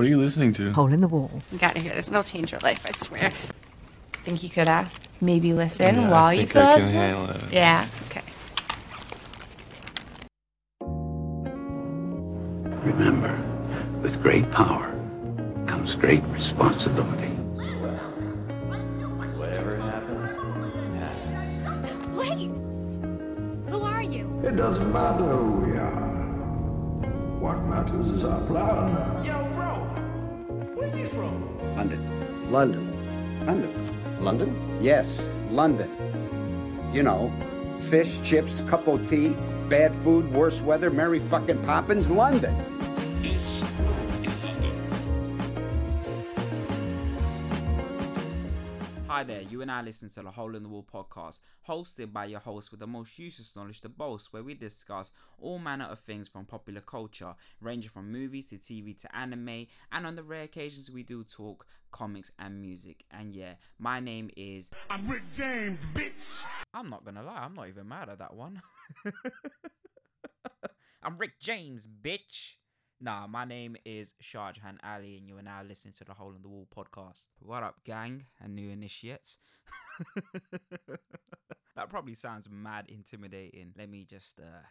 What are you listening to? Hole in the wall. You gotta hear this. It'll change your life, I swear. Think you could uh, maybe listen Yeah, while I you think fill I can handle it. Yeah, okay. Remember, with great power comes great responsibility. Whatever happens, happens. Wait! Who are you? It doesn't matter who we are. What matters is our plan. Yo, bro, where you from? London. London. London. London? Yes, London. You know, fish, chips, cup of tea, bad food, worse weather, Mary fucking Poppins, London. Hi there, you and I listen to the Hole in the Wall podcast, hosted by your host with the most useless knowledge to boast, where we discuss all manner of things from popular culture, ranging from movies to TV to anime, and on the rare occasions we do talk comics and music. And yeah, my name is. I'm Rick James, bitch. I'm not gonna lie, I'm not even mad at that one. I'm Rick James, bitch. Nah, my name is Shahjahan Ali, and you are now listening to the Hole in the Wall podcast. What up, gang and new initiates? that probably sounds mad intimidating. Let me just uh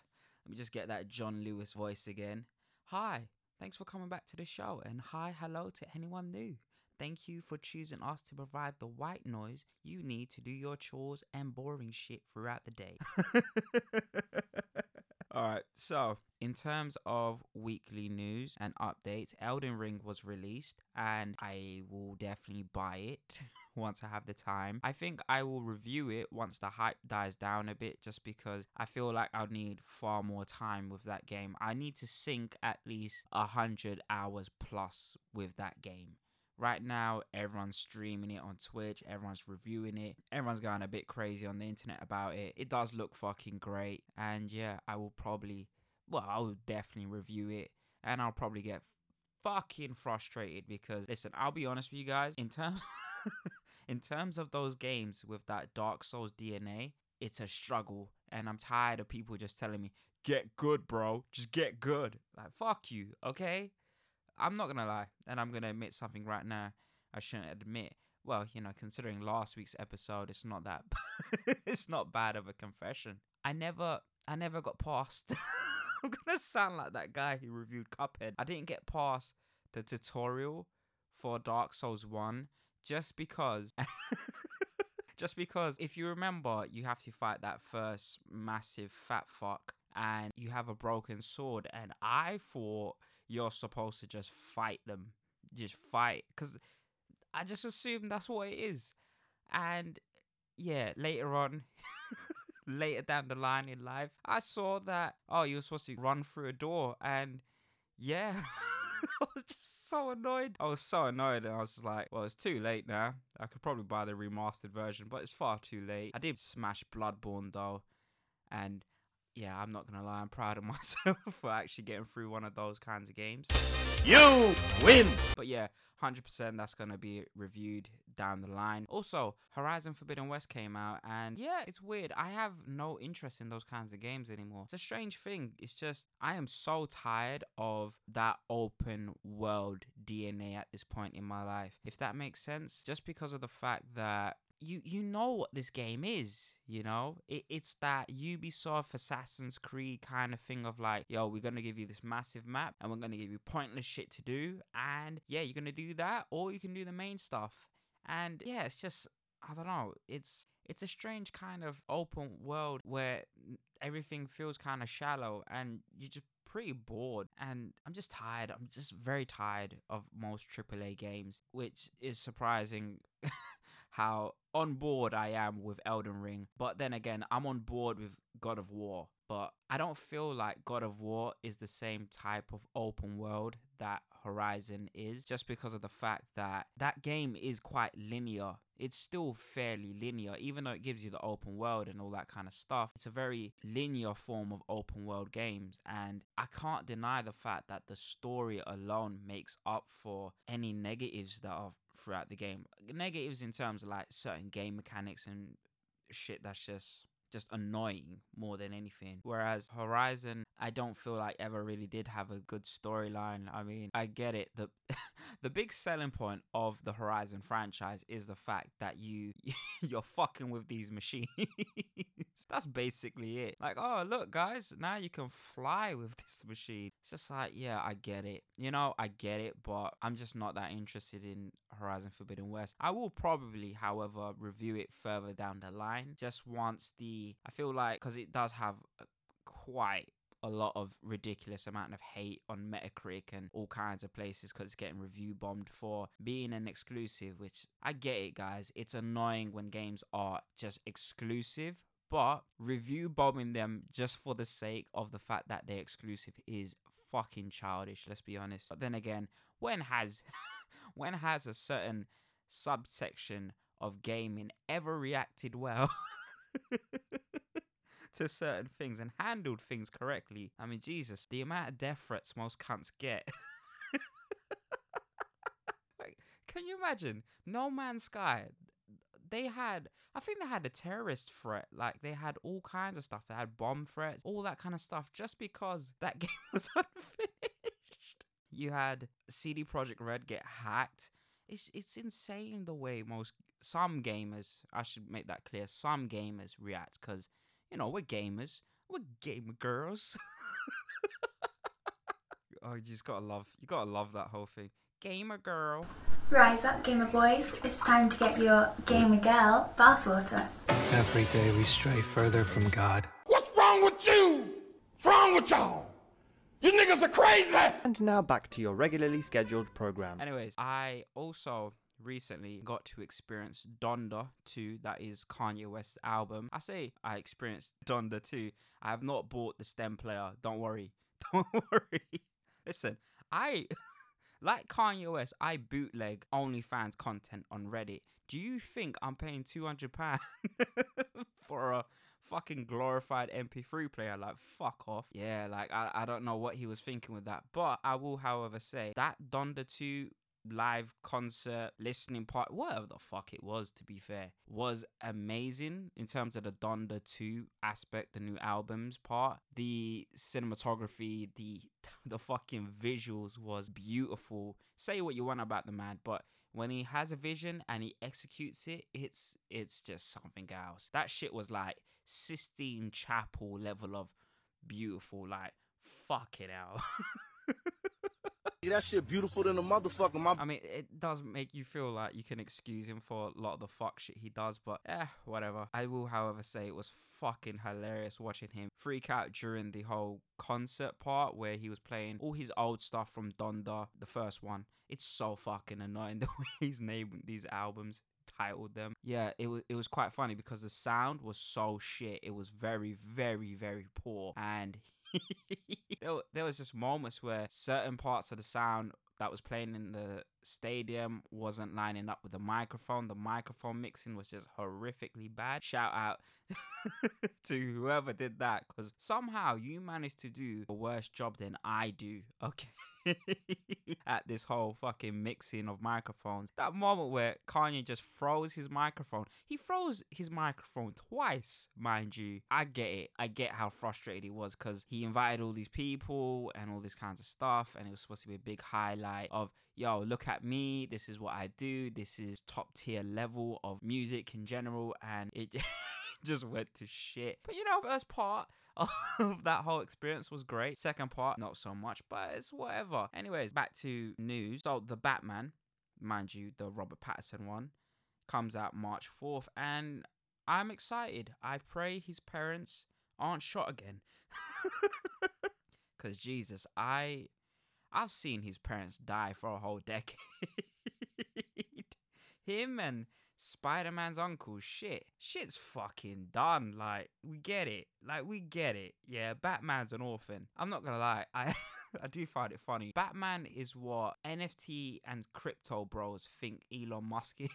let me just get that John Lewis voice again. Hi, thanks for coming back to the show, and hi, hello to anyone new. Thank you for choosing us to provide the white noise you need to do your chores and boring shit throughout the day. All right, so in terms of weekly news and updates, Elden Ring was released and I will definitely buy it once I have the time. I think I will review it once the hype dies down a bit just because I feel like I'll need far more time with that game. I need to sink at least a hundred hours plus with that game. Right now, everyone's streaming it on Twitch, everyone's reviewing it, everyone's going a bit crazy on the internet about it. It does look fucking great, and yeah, I will probably, well, I will definitely review it, and I'll probably get fucking frustrated because, listen, I'll be honest with you guys, in terms, in terms of those games with that Dark Souls DNA, it's a struggle, and I'm tired of people just telling me, get good, bro, just get good. Like, fuck you, okay? I'm not gonna lie, and I'm gonna admit something right now. I shouldn't admit. Well, you know, considering last week's episode, it's not that. it's not bad of a confession. I never, I never got past. I'm gonna sound like that guy who reviewed Cuphead. I didn't get past the tutorial for Dark Souls One just because. just because, if you remember, you have to fight that first massive fat fuck, and you have a broken sword, and I thought you're supposed to just fight them. Just fight. Because I just assumed that's what it is. And yeah, later on, later down the line in life, I saw that, oh, you were supposed to run through a door. And yeah. I was just so annoyed. I was so annoyed, and I was like, well, it's too late now. I could probably buy the remastered version, but it's far too late. I did smash Bloodborne though, and yeah, I'm not gonna lie, I'm proud of myself for actually getting through one of those kinds of games. You win. But yeah, 100% that's gonna be reviewed down the line. Also, Horizon Forbidden West came out, and yeah, it's weird. I have no interest in those kinds of games anymore. It's a strange thing. It's just, I am so tired of that open world DNA at this point in my life. If that makes sense, just because of the fact that you you know what this game is you know? It, it's that ubisoft assassin's creed kind of thing of like yo we're gonna give you this massive map and we're gonna give you pointless shit to do and yeah you're gonna do that or you can do the main stuff. And yeah it's just i don't know it's it's a strange kind of open world where everything feels kind of shallow and you're just pretty bored. And I'm just tired. I'm just very tired of most AAA games, which is surprising how on board I am with Elden Ring. But then again, I'm on board with God of War. But I don't feel like God of War is the same type of open world that Horizon is, just because of the fact that that game is quite linear. It's still fairly linear, even though it gives you the open world and all that kind of stuff. It's a very linear form of open world games, and I can't deny the fact that the story alone makes up for any negatives that are throughout the game. Negatives in terms of like certain game mechanics and shit that's just just annoying more than anything. Whereas Horizon, I don't feel like ever really did have a good storyline. I mean, I get it. The the big selling point of the Horizon franchise is the fact that you you're fucking with these machines. That's basically it. Like, oh look, guys, now you can fly with this machine. It's just like, yeah, I get it. You know, I get it, but I'm just not that interested in Horizon Forbidden West. I will probably, however, review it further down the line. Just once the, I feel like, because it does have quite a lot of ridiculous amount of hate on Metacritic and all kinds of places because it's getting review bombed for being an exclusive, which I get it, guys. It's annoying when games are just exclusive, but review bombing them just for the sake of the fact that they're exclusive is fucking childish, let's be honest. But then again, when has when has a certain subsection of gaming ever reacted well to certain things and handled things correctly. I mean, Jesus, the amount of death threats most cunts get. like, can you imagine? No Man's Sky. They had, I think they had a terrorist threat. Like, they had all kinds of stuff. They had bomb threats, all that kind of stuff, just because that game was unfinished. You had CD Projekt Red get hacked. It's it's insane the way most some gamers, I should make that clear, some gamers react because you know, we're gamers. We're gamer girls. oh, you just gotta love, you gotta love that whole thing. Gamer girl. Rise up, gamer boys. It's time to get your gamer girl bathwater. Every day we stray further from God. What's wrong with you? What's wrong with y'all? You niggas are crazy! And now back to your regularly scheduled program. Anyways, I also recently got to experience Donda 2, that is Kanye West's album. I say I experienced Donda 2. I have not bought the stem player. Don't worry. Don't worry. Listen, I like Kanye West, I bootleg OnlyFans content on Reddit. Do you think I'm paying £200 for a fucking glorified MP3 player. Like, fuck off. Yeah, like, I, I don't know what he was thinking with that. But I will, however, say that Donda 2 live concert listening part whatever the fuck it was to be fair was amazing in terms of the donda 2 aspect the new albums part. The cinematography the the fucking visuals was beautiful. Say what you want about the man but when he has a vision and he executes it it's it's just something else. That shit was like sistine chapel level of beautiful like fuck it out. Yeah, that shit beautiful than a motherfucker. My I mean, it does make you feel like you can excuse him for a lot of the fuck shit he does, but eh, whatever. I will, however, say it was fucking hilarious watching him freak out during the whole concert part where he was playing all his old stuff from Donda, the first one. It's so fucking annoying the way he's named these albums titled them. Yeah, it was it was quite funny because the sound was so shit. It was very very very poor and there, there was just moments where certain parts of the sound that was playing in the stadium wasn't lining up with the microphone. The microphone mixing was just horrifically bad. Shout out to whoever did that because somehow you managed to do a worse job than I do. Okay. at this whole fucking mixing of microphones. That moment where Kanye just froze his microphone. He froze his microphone twice, mind you. I get it. I get how frustrated he was because he invited all these people and all this kinds of stuff, and it was supposed to be a big highlight of yo, look at me. This is what I do. This is top tier level of music in general, and it. just went to shit. But you know, first part of that whole experience was great. Second part, not so much, but it's whatever. Anyways, back to news. So the Batman, mind you, the Robert Pattinson one, comes out March 4th, and I'm excited. I pray his parents aren't shot again. Cause Jesus, I I've seen his parents die for a whole decade. Him and Spider Man's uncle, shit. Shit's fucking done. Like, we get it. Like, we get it. Yeah, Batman's an orphan. I'm not gonna lie, I I do find it funny. Batman is what NFT and crypto bros think Elon Musk is.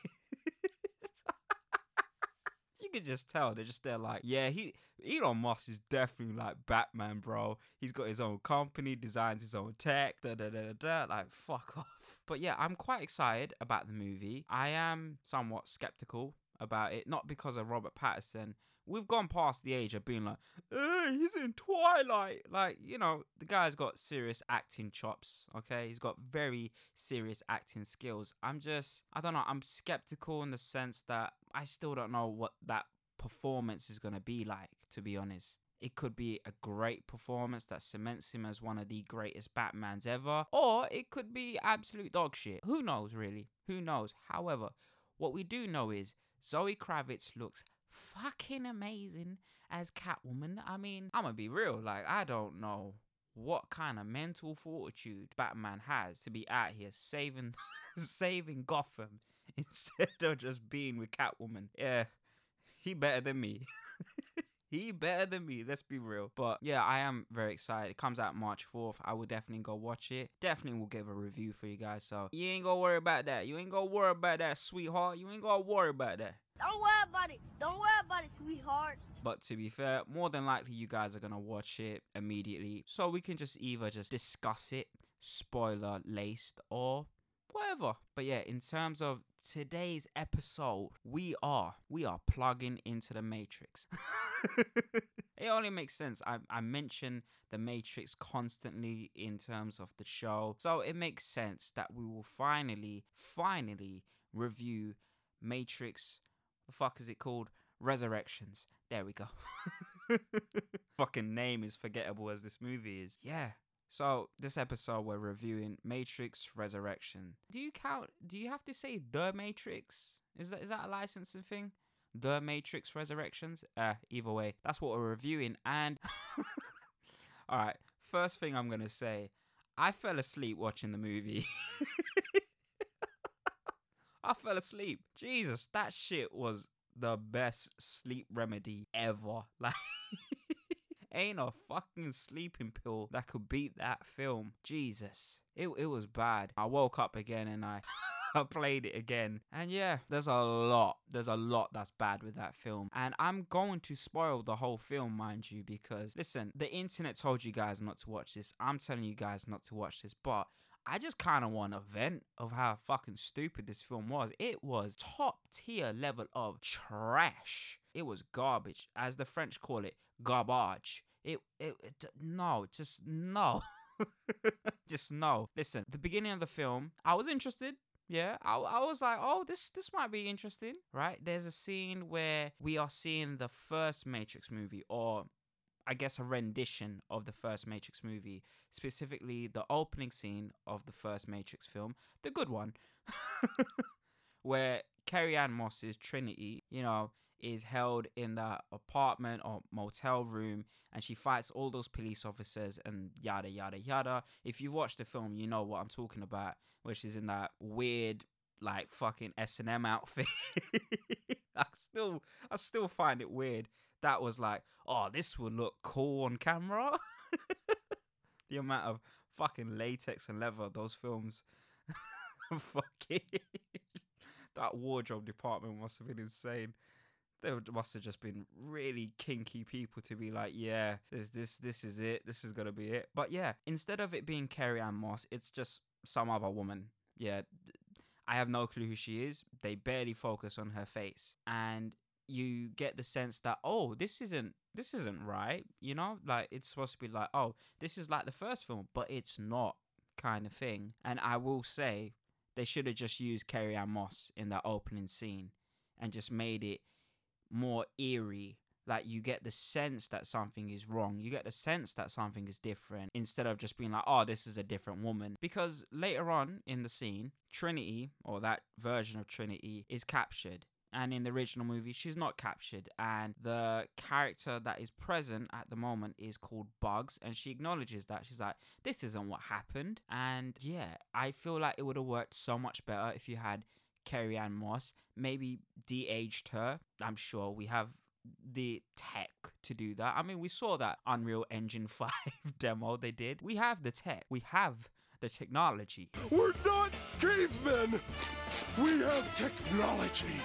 Can just tell they're just there like, yeah, he Elon Musk is definitely like Batman, bro. He's got his own company, designs his own tech, da da da da da. Like, fuck off. But yeah, I'm quite excited about the movie. I am somewhat skeptical about it, not because of Robert Pattinson, we've gone past the age of being like, he's in Twilight. Like, you know, the guy's got serious acting chops, okay? He's got very serious acting skills. I'm just, I don't know, I'm skeptical in the sense that I still don't know what that performance is going to be like, to be honest. It could be a great performance that cements him as one of the greatest Batmans ever, or it could be absolute dog shit. Who knows, really? Who knows? However, what we do know is Zoe Kravitz looks fucking amazing as Catwoman. I mean, I'm gonna be real, like, I don't know what kind of mental fortitude Batman has to be out here saving saving Gotham instead of just being with Catwoman. Yeah, he better than me. he better than me. Let's be real. But yeah, I am very excited. It comes out March 4th. I will definitely go watch it. Definitely will give a review for you guys. So you ain't gonna worry about that. You ain't gonna worry about that, sweetheart. You ain't gonna worry about that. Don't worry about it. Don't worry about it, sweetheart. But to be fair, more than likely you guys are gonna watch it immediately. So we can just either just discuss it, spoiler laced, or whatever. But yeah, in terms of today's episode, we are we are plugging into the Matrix. it only makes sense. I I mention the Matrix constantly in terms of the show, so it makes sense that we will finally, finally review Matrix. The fuck is it called? Resurrections. There we go. Fucking name is forgettable as this movie is. Yeah, so this episode we're reviewing Matrix Resurrection. Do you count? Do you have to say the Matrix? Is that is that a licensing thing? The Matrix Resurrections. Uh, either way, that's what we're reviewing. And all right, first thing I'm gonna say, I fell asleep watching the movie. I fell asleep. Jesus, that shit was the best sleep remedy ever. Like. Ain't a fucking sleeping pill that could beat that film. Jesus. It, it was bad. I woke up again and I. I played it again. And yeah, there's a lot. There's a lot that's bad with that film. And I'm going to spoil the whole film, mind you, because listen, the internet told you guys not to watch this. I'm telling you guys not to watch this, but I just kind of want a vent of how fucking stupid this film was. It was top tier level of trash. It was garbage, as the French call it, garbage. It, it, it no, just no. just no. Listen, the beginning of the film, I was interested. Yeah, I, I was like, oh, this this might be interesting, right? There's a scene where we are seeing the first Matrix movie, or I guess a rendition of the first Matrix movie, specifically the opening scene of the first Matrix film, the good one, where Carrie-Anne Moss's Trinity, you know, is held in that apartment or motel room and she fights all those police officers and yada yada yada. If you watch the film, you know what I'm talking about, which is in that weird like fucking S&M outfit. I still I still find it weird. That was like, oh, this would look cool on camera. the amount of fucking latex and leather those films fucking that wardrobe department must have been insane. There must have just been really kinky people to be like, yeah, this this this is it. This is gonna be it. But yeah, instead of it being Carrie-Anne Moss, it's just some other woman. Yeah, I have no clue who she is. They barely focus on her face, and you get the sense that oh, this isn't this isn't right. You know, like it's supposed to be like oh, this is like the first film, but it's not kind of thing. And I will say they should have just used Carrie-Anne Moss in that opening scene and just made it more eerie. Like you get the sense that something is wrong. You get the sense that something is different instead of just being like, oh, this is a different woman. Because later on in the scene, Trinity, or that version of Trinity, is captured and in the original movie she's not captured and the character that is present at the moment is called bugs and she acknowledges that she's like this isn't what happened and yeah i feel like it would have worked so much better if you had Carrie-Anne Moss maybe de-aged her i'm sure we have the tech to do that. I mean, we saw that Unreal Engine 5 demo they did. We have the tech. We have the technology. We're not cavemen. We have technology.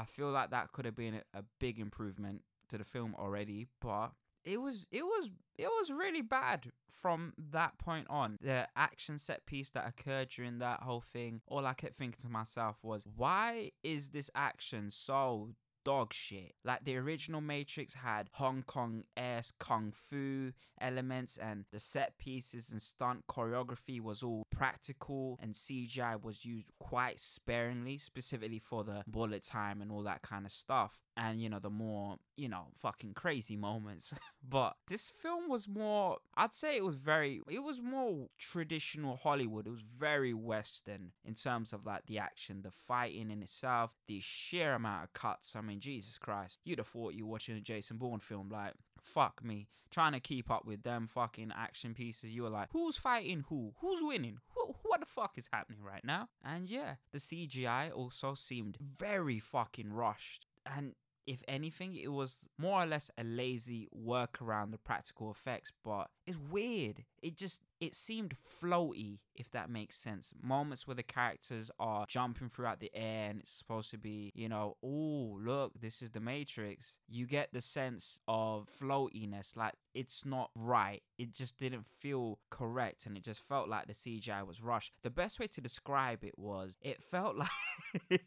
I feel like that could have been a, big improvement to the film already, but it was it was it was really bad from that point on. The action set piece that occurred during that whole thing, all I kept thinking to myself was, why is this action so dog shit. Like the original Matrix had Hong Kong ass kung fu elements, and the set pieces and stunt choreography was all practical, and CGI was used quite sparingly, specifically for the bullet time and all that kind of stuff. And you know, the more, you know, fucking crazy moments. but this film was more, I'd say it was very, it was more traditional Hollywood. It was very Western in terms of like the action, the fighting in itself, the sheer amount of cuts. I mean, Jesus Christ, you'd have thought you were watching a Jason Bourne film. Like, fuck me. Trying to keep up with them fucking action pieces. You were like, who's fighting who? Who's winning? Who, what the fuck is happening right now? And yeah, the CGI also seemed very fucking rushed. And if anything, it was more or less a lazy workaround the practical effects, but it's weird. It just it seemed floaty, if that makes sense. Moments where the characters are jumping throughout the air and it's supposed to be, you know, oh look, this is the Matrix. You get the sense of floatiness, like it's not right. It just didn't feel correct and it just felt like the CGI was rushed. The best way to describe it was it felt like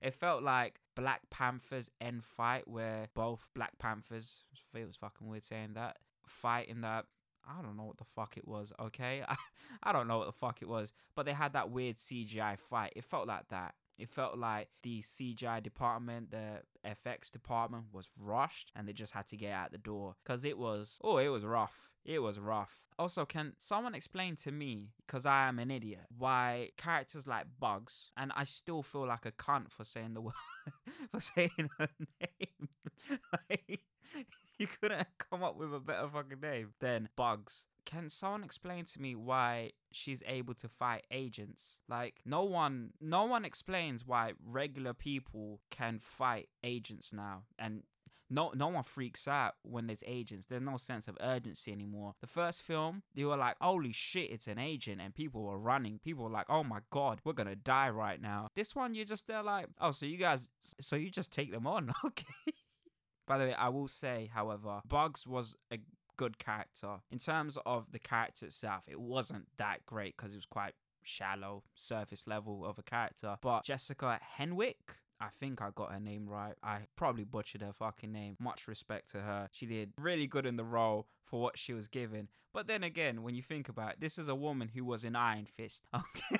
it felt like Black Panther's end fight where both Black Panthers feels fucking weird saying that fight in that I don't know what the fuck it was, okay? I, I don't know what the fuck it was, but they had that weird CGI fight. It felt like that. It felt like the CGI department, the FX department was rushed and they just had to get out the door because it was, oh, it was rough. It was rough. Also, can someone explain to me, because I am an idiot, why characters like Bugs, and I still feel like a cunt for saying the word, for saying her name. like, you couldn't come up with a better fucking name than Bugs. Can someone explain to me why she's able to fight agents? Like no one no one explains why regular people can fight agents now. And no no one freaks out when there's agents. There's no sense of urgency anymore. The first film they were like holy shit it's an agent. And people were running. People were like oh my god we're gonna die right now. This one you're just there like oh so you guys so you just take them on? Okay by the way i will say however bugs was a good character. In terms of the character itself, it wasn't that great because it was quite shallow, surface level of a character. But Jessica Henwick, I think I got her name right. I probably butchered her fucking name. Much respect to her. She did really good in the role for what she was given. But then again, when you think about it, this is a woman who was in Iron Fist. Okay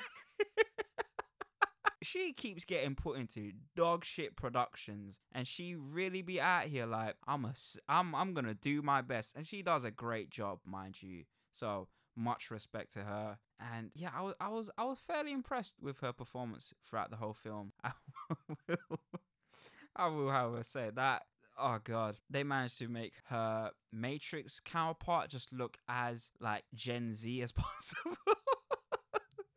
she keeps getting put into dog shit productions and she really be out here like I'm a I'm I'm going to do my best and she does a great job mind you. So much respect to her. And yeah, I was I was I was fairly impressed with her performance throughout the whole film. I will, I will however say that oh god they managed to make her matrix counterpart just look as like gen z as possible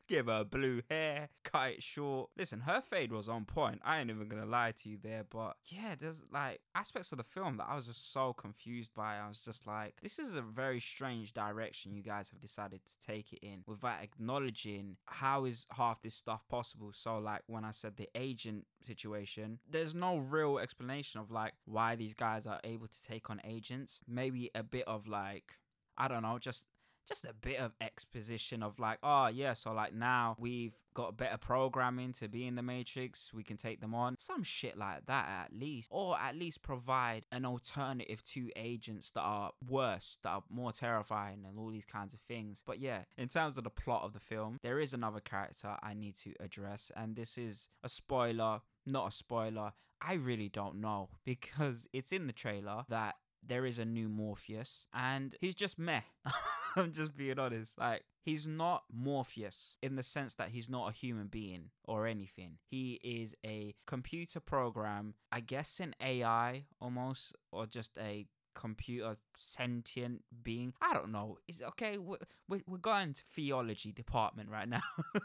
give her blue hair, cut it short. Listen, her fade was on point. I ain't even gonna lie to you there, but yeah, there's like aspects of the film that I was just so confused by. I was just like, this is a very strange direction you guys have decided to take it in without acknowledging how is half this stuff possible. So, like when I said the agent situation, there's no real explanation of like why these guys are able to take on agents. Maybe a bit of like I don't know, just just a bit of exposition of like, oh yeah, so like now we've got better programming to be in the Matrix, we can take them on. Some shit like that at least. Or at least provide an alternative to agents that are worse, that are more terrifying and all these kinds of things. But yeah, in terms of the plot of the film, there is another character I need to address, and this is a spoiler not a spoiler. I really don't know because it's in the trailer that there is a new Morpheus and he's just meh. I'm just being honest. Like, he's not Morpheus in the sense that he's not a human being or anything. He is a computer program, I guess an AI almost, or just a computer sentient being. I don't know. Is okay. We're, we're going to theology department right now,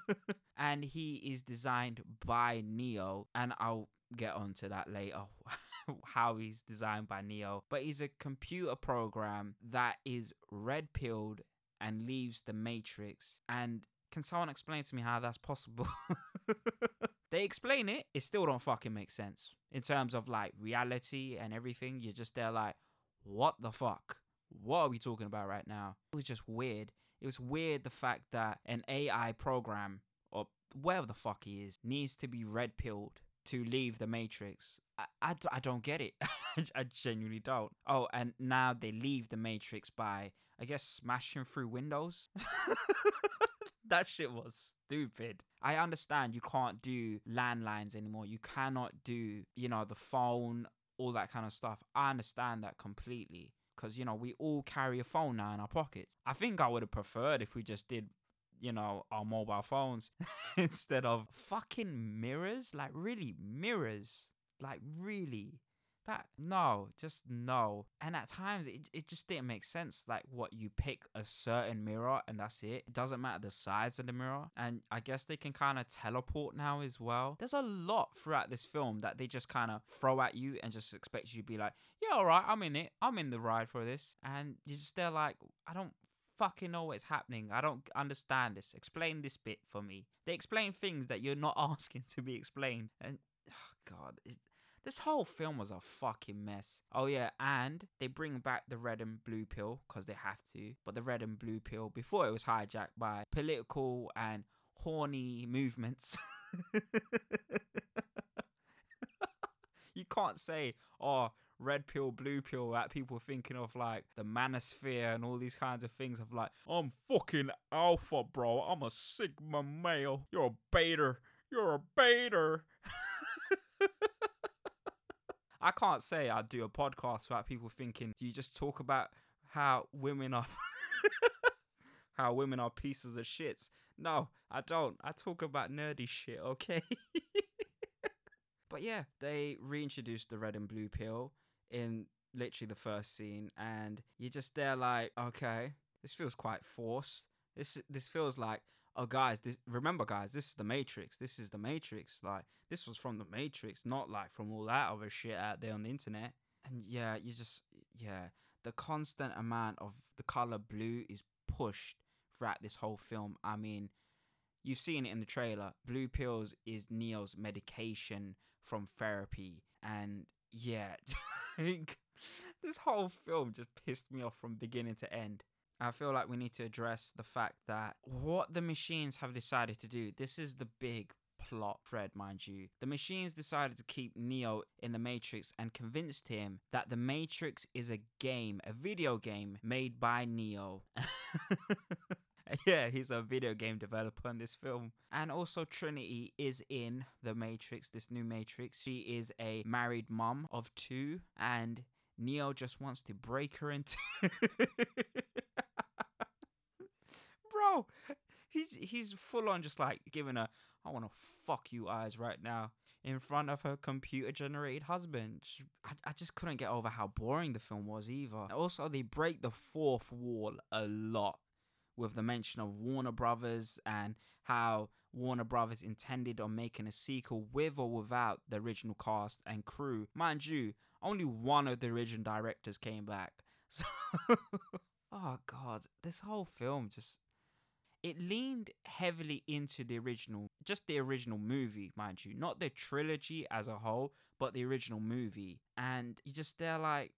and he is designed by Neo, and I'll get onto that later. how he's designed by Neo, but he's a computer program that is red pilled and leaves the Matrix. And can someone explain to me how that's possible? they explain it, it still don't fucking make sense. In terms of like reality and everything, you're just there like, what the fuck? What are we talking about right now? It was just weird. It was weird the fact that an AI program, or whatever the fuck he is, needs to be red pilled to leave the Matrix. I I don't get it. I genuinely don't. Oh, and now they leave the Matrix by, I guess, smashing through windows. that shit was stupid. I understand you can't do landlines anymore. You cannot do, you know, the phone, all that kind of stuff. I understand that completely because, you know, we all carry a phone now in our pockets. I think I would have preferred if we just did you know, our mobile phones instead of fucking mirrors. Like, really, mirrors. Like, really. That, no, just no. And at times, it, it just didn't make sense. Like, what you pick a certain mirror and that's it. It doesn't matter the size of the mirror. And I guess they can kind of teleport now as well. There's a lot throughout this film that they just kind of throw at you and just expect you to be like, yeah, all right, I'm in it. I'm in the ride for this. And you're just there like, I don't fucking know what's happening. I don't understand this. Explain this bit for me. They explain things that you're not asking to be explained. And, oh, God. It, this whole film was a fucking mess. Oh, yeah, and they bring back the red and blue pill because they have to. But the red and blue pill, before it was hijacked by political and horny movements. you can't say, oh, red pill, blue pill at people thinking of like the manosphere and all these kinds of things of like, I'm fucking alpha, bro. I'm a sigma male. You're a beta. You're a beta. I can't say I do a podcast without people thinking, do you just talk about how women are how women are pieces of shits? No, I don't. I talk about nerdy shit, okay? but yeah, they reintroduced the red and blue pill in literally the first scene, and you're just there like, okay, this feels quite forced. This this feels like, oh guys, this remember guys, this is the Matrix. This is the Matrix. Like this was from the Matrix, not like from all that other shit out there on the internet. And yeah, you just yeah, the constant amount of the color blue is pushed throughout this whole film. I mean, you've seen it in the trailer. Blue pills is Neo's medication from therapy, and yeah, this whole film just pissed me off from beginning to end. I feel like we need to address the fact that what the machines have decided to do, this is the big plot thread, mind you. The machines decided to keep Neo in the Matrix and convinced him that the Matrix is a game, a video game made by Neo. yeah, he's a video game developer in this film. And also, Trinity is in the Matrix, this new Matrix. She is a married mom of two, and Neo just wants to break her into. Bro, he's he's full on just like giving her, I want to fuck you eyes right now in front of her computer generated husband. I, I just couldn't get over how boring the film was either. Also, they break the fourth wall a lot with the mention of Warner Brothers and how Warner Brothers intended on making a sequel with or without the original cast and crew. Mind you, only one of the original directors came back. So, oh god, this whole film just it leaned heavily into the original, just the original movie, mind you, not the trilogy as a whole, but the original movie. And you just they're like,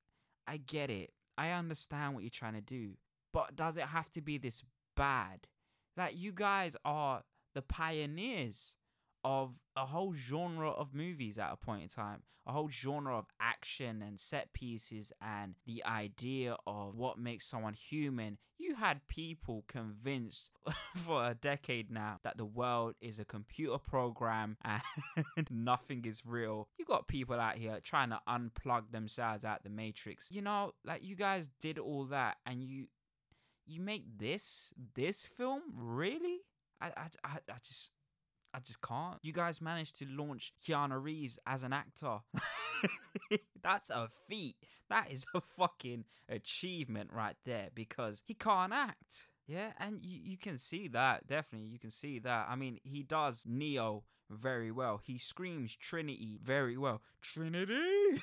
I get it. I understand what you're trying to do. But does it have to be this bad? Like you guys are the pioneers of a whole genre of movies at a point in time, a whole genre of action and set pieces and the idea of what makes someone human. You had people convinced for a decade now that the world is a computer program and nothing is real. You got people out here trying to unplug themselves out the matrix. You know, like you guys did all that and you you make this this film really I, I, I, just I just can't. You guys managed to launch Keanu Reeves as an actor. That's a feat. That is a fucking achievement right there because he can't act. Yeah, and you, you can see that. Definitely, you can see that. I mean, he does Neo very well. He screams Trinity very well. Trinity!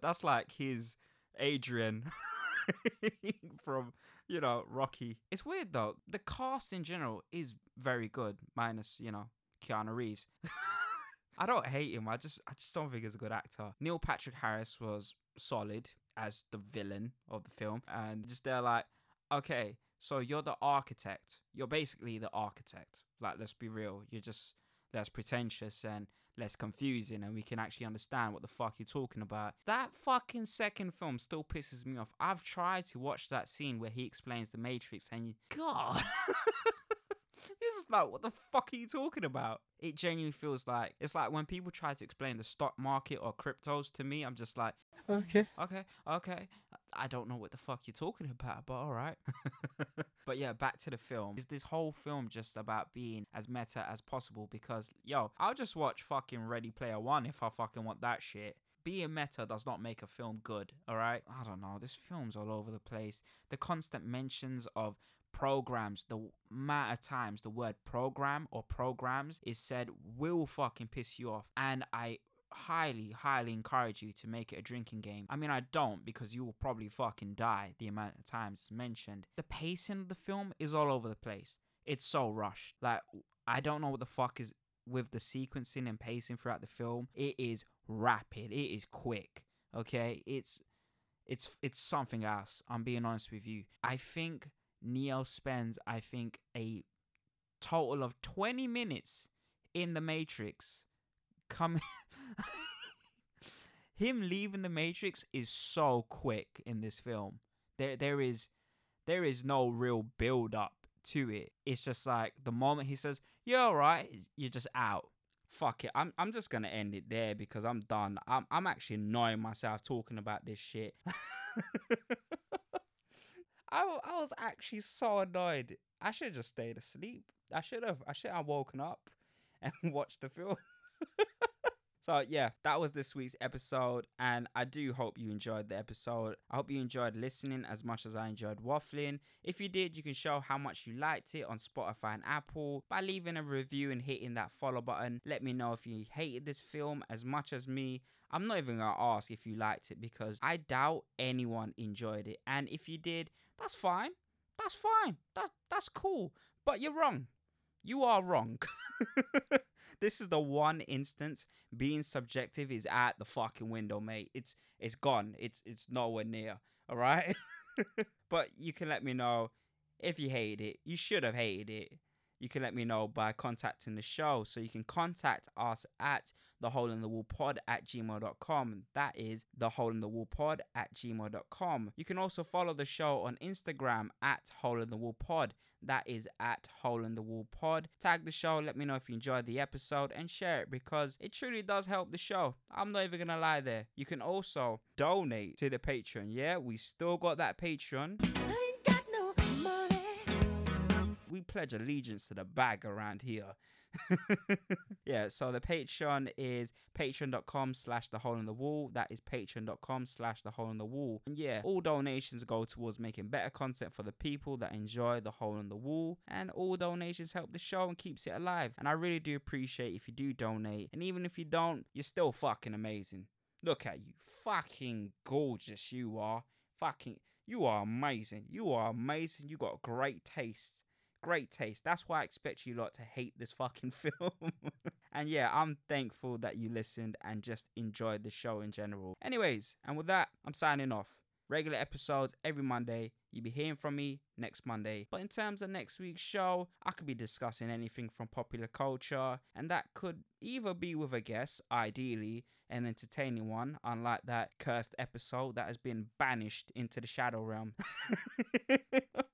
That's like his Adrian. from you know Rocky. It's weird though. The cast in general is very good, minus you know Keanu Reeves. I don't hate him. I just I just don't think he's a good actor. Neil Patrick Harris was solid as the villain of the film, and just they're like, okay, so you're the architect. You're basically the architect. Like, let's be real. You're just less pretentious and less confusing and we can actually understand what the fuck you're talking about. That fucking second film still pisses me off. I've tried to watch that scene where he explains the Matrix and you, God. this is like, what the fuck are you talking about? It genuinely feels like it's like when people try to explain the stock market or cryptos to me, I'm just like, okay, okay, okay. I don't know what the fuck you're talking about, but all right. but yeah, back to the film. Is this whole film just about being as meta as possible? Because yo, I'll just watch fucking Ready Player One if I fucking want that shit being meta does not make a film good, all right? I don't know. This film's all over the place. The constant mentions of programs, the amount of times the word program or programs is said will fucking piss you off. And I highly, highly encourage you to make it a drinking game. I mean, I don't because you will probably fucking die the amount of times mentioned. The pacing of the film is all over the place. It's so rushed. Like, I don't know what the fuck is with the sequencing and pacing throughout the film. It is rapid. It is quick. Okay, it's it's it's something else. I'm being honest with you. I think Neo spends I think a total of 20 minutes in the Matrix coming him leaving the Matrix is so quick in this film. There there is there is no real build up to it. It's just like the moment he says, "You're all right," you're just out. Fuck it. I'm I'm just gonna end it there because I'm done. I'm I'm actually annoying myself talking about this shit. I, I was actually so annoyed. I should have just stayed asleep. I should have. I should have woken up and watched the film. So yeah, that was this week's episode, and I do hope you enjoyed the episode. I hope you enjoyed listening as much as I enjoyed waffling. If you did, you can show how much you liked it on Spotify and Apple by leaving a review and hitting that follow button. Let me know if you hated this film as much as me. I'm not even gonna ask if you liked it because I doubt anyone enjoyed it. And if you did, that's fine. That's fine. That that's cool. But you're wrong. You are wrong. this is the one instance being subjective is at the fucking window, mate. It's it's gone. It's it's nowhere near. All right. but you can let me know if you hated it. You should have hated it you can let me know by contacting the show. So you can contact us at the hole in the wall pod at gmail.com. That is the hole in the wall pod at gmail.com. You can also follow the show on Instagram at hole in the wall pod. That is at hole in the wall pod. Tag the show, let me know if you enjoyed the episode and share it because it truly does help the show. I'm not even gonna lie there. You can also donate to the Patreon. Yeah, we still got that Patreon we pledge allegiance to the bag around here. yeah, so the Patreon is patreon.com slash the hole in the wall. That is patreon.com slash the hole in the wall. And yeah, all donations go towards making better content for the people that enjoy the hole in the wall. And all donations help the show and keeps it alive. And I really do appreciate if you do donate. And even if you don't, you're still fucking amazing. Look at you. Fucking gorgeous you are. Fucking you are amazing. You are amazing. You got great taste great taste. That's why I expect you lot to hate this fucking film. and yeah, I'm thankful that you listened and just enjoyed the show in general. Anyways, and with that, I'm signing off. Regular episodes every Monday. You'll be hearing from me next Monday. But in terms of next week's show, I could be discussing anything from popular culture, and that could either be with a guest, ideally an entertaining one, unlike that cursed episode that has been banished into the shadow realm.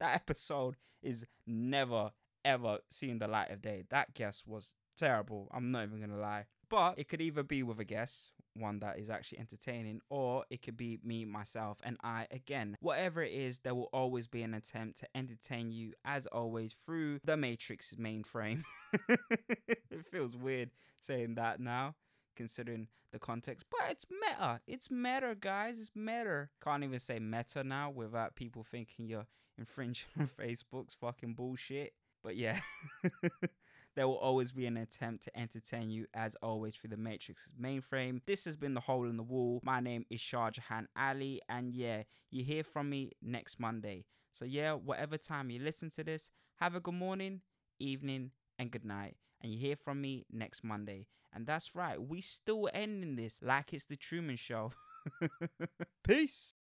that episode is never ever seen the light of day. That guest was terrible. I'm not even gonna lie. But it could either be with a guest, one that is actually entertaining, or it could be me, myself, and I again. Whatever it is, there will always be an attempt to entertain you, as always, through the Matrix mainframe. it feels weird saying that now considering the context. But it's meta. It's meta, guys. It's meta. Can't even say meta now without people thinking you're infringing on Facebook's fucking bullshit. But yeah, there will always be an attempt to entertain you, as always, through the Matrix mainframe. This has been The Hole in the Wall. My name is Shahjahan Ali, and yeah, you hear from me next Monday. So yeah, whatever time you listen to this, have a good morning, evening, and good night. And you hear from me next Monday. And that's right, we still ending this like it's the Truman Show. Peace.